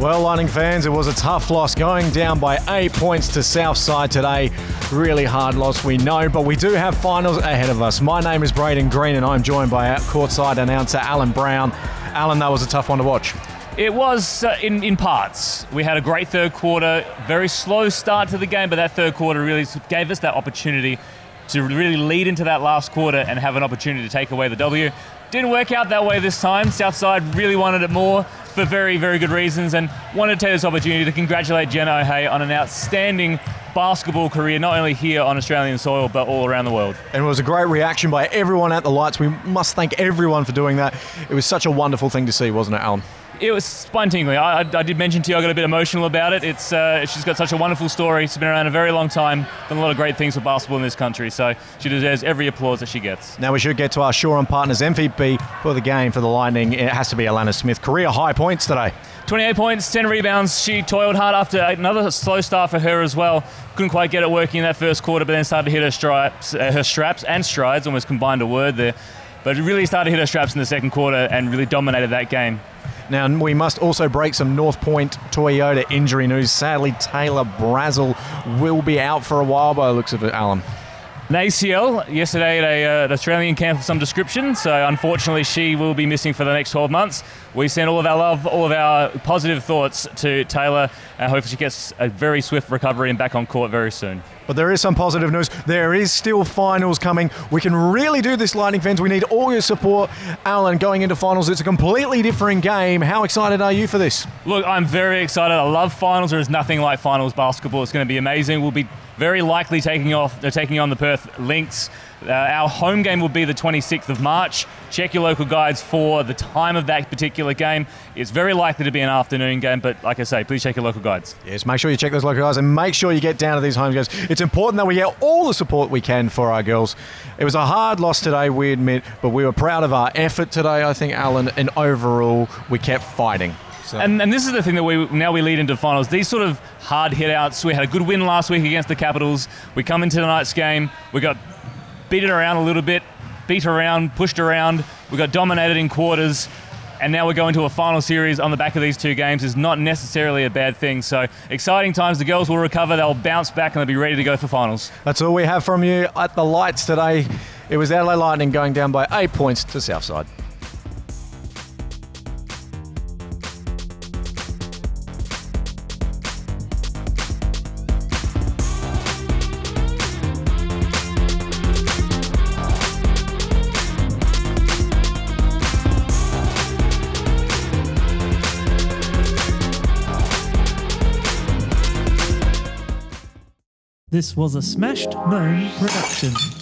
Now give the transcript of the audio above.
Well, Lightning fans, it was a tough loss going down by eight points to Southside today. Really hard loss, we know, but we do have finals ahead of us. My name is Braden Green, and I'm joined by our courtside announcer Alan Brown. Alan, that was a tough one to watch. It was uh, in, in parts. We had a great third quarter, very slow start to the game, but that third quarter really gave us that opportunity to really lead into that last quarter and have an opportunity to take away the W. Didn't work out that way this time. Southside really wanted it more for very, very good reasons and wanted to take this opportunity to congratulate Jenna O'Hea on an outstanding basketball career, not only here on Australian soil, but all around the world. And it was a great reaction by everyone at the lights. We must thank everyone for doing that. It was such a wonderful thing to see, wasn't it, Alan? It was spine tingling. I, I, did mention to you I got a bit emotional about it. It's uh, she's got such a wonderful story. She's been around a very long time, done a lot of great things for basketball in this country. So she deserves every applause that she gets. Now we should get to our Shore and Partners MVP for the game for the Lightning. It has to be Alanna Smith. Career high points today. 28 points, 10 rebounds. She toiled hard after another slow start for her as well. Couldn't quite get it working in that first quarter, but then started to hit her straps, uh, her straps and strides. Almost combined a word there, but really started to hit her straps in the second quarter and really dominated that game. Now, we must also break some North Point Toyota injury news. Sadly, Taylor Brazel will be out for a while by the looks of it, Alan. An ACL yesterday at a, uh, an Australian camp of some description, so unfortunately she will be missing for the next 12 months. We send all of our love, all of our positive thoughts to Taylor, and hopefully she gets a very swift recovery and back on court very soon. But there is some positive news. There is still finals coming. We can really do this, Lightning fans. We need all your support. Alan, going into finals, it's a completely different game. How excited are you for this? Look, I'm very excited. I love finals. There is nothing like finals basketball. It's going to be amazing. We'll be very likely taking off. They're taking on the Perth Lynx. Uh, our home game will be the 26th of March. Check your local guides for the time of that particular game. It's very likely to be an afternoon game, but like I say, please check your local guides. Yes, make sure you check those local guides and make sure you get down to these home games. It's important that we get all the support we can for our girls. It was a hard loss today, we admit, but we were proud of our effort today, I think, Alan, and overall, we kept fighting. So. And, and this is the thing that we now we lead into finals. These sort of hard hit outs. We had a good win last week against the Capitals. We come into tonight's game. We got beaten around a little bit, beat around, pushed around. We got dominated in quarters. And now we're going to a final series on the back of these two games is not necessarily a bad thing. So exciting times. The girls will recover. They'll bounce back and they'll be ready to go for finals. That's all we have from you at the lights today. It was Adelaide Lightning going down by eight points to Southside. This was a Smashed Gnome production.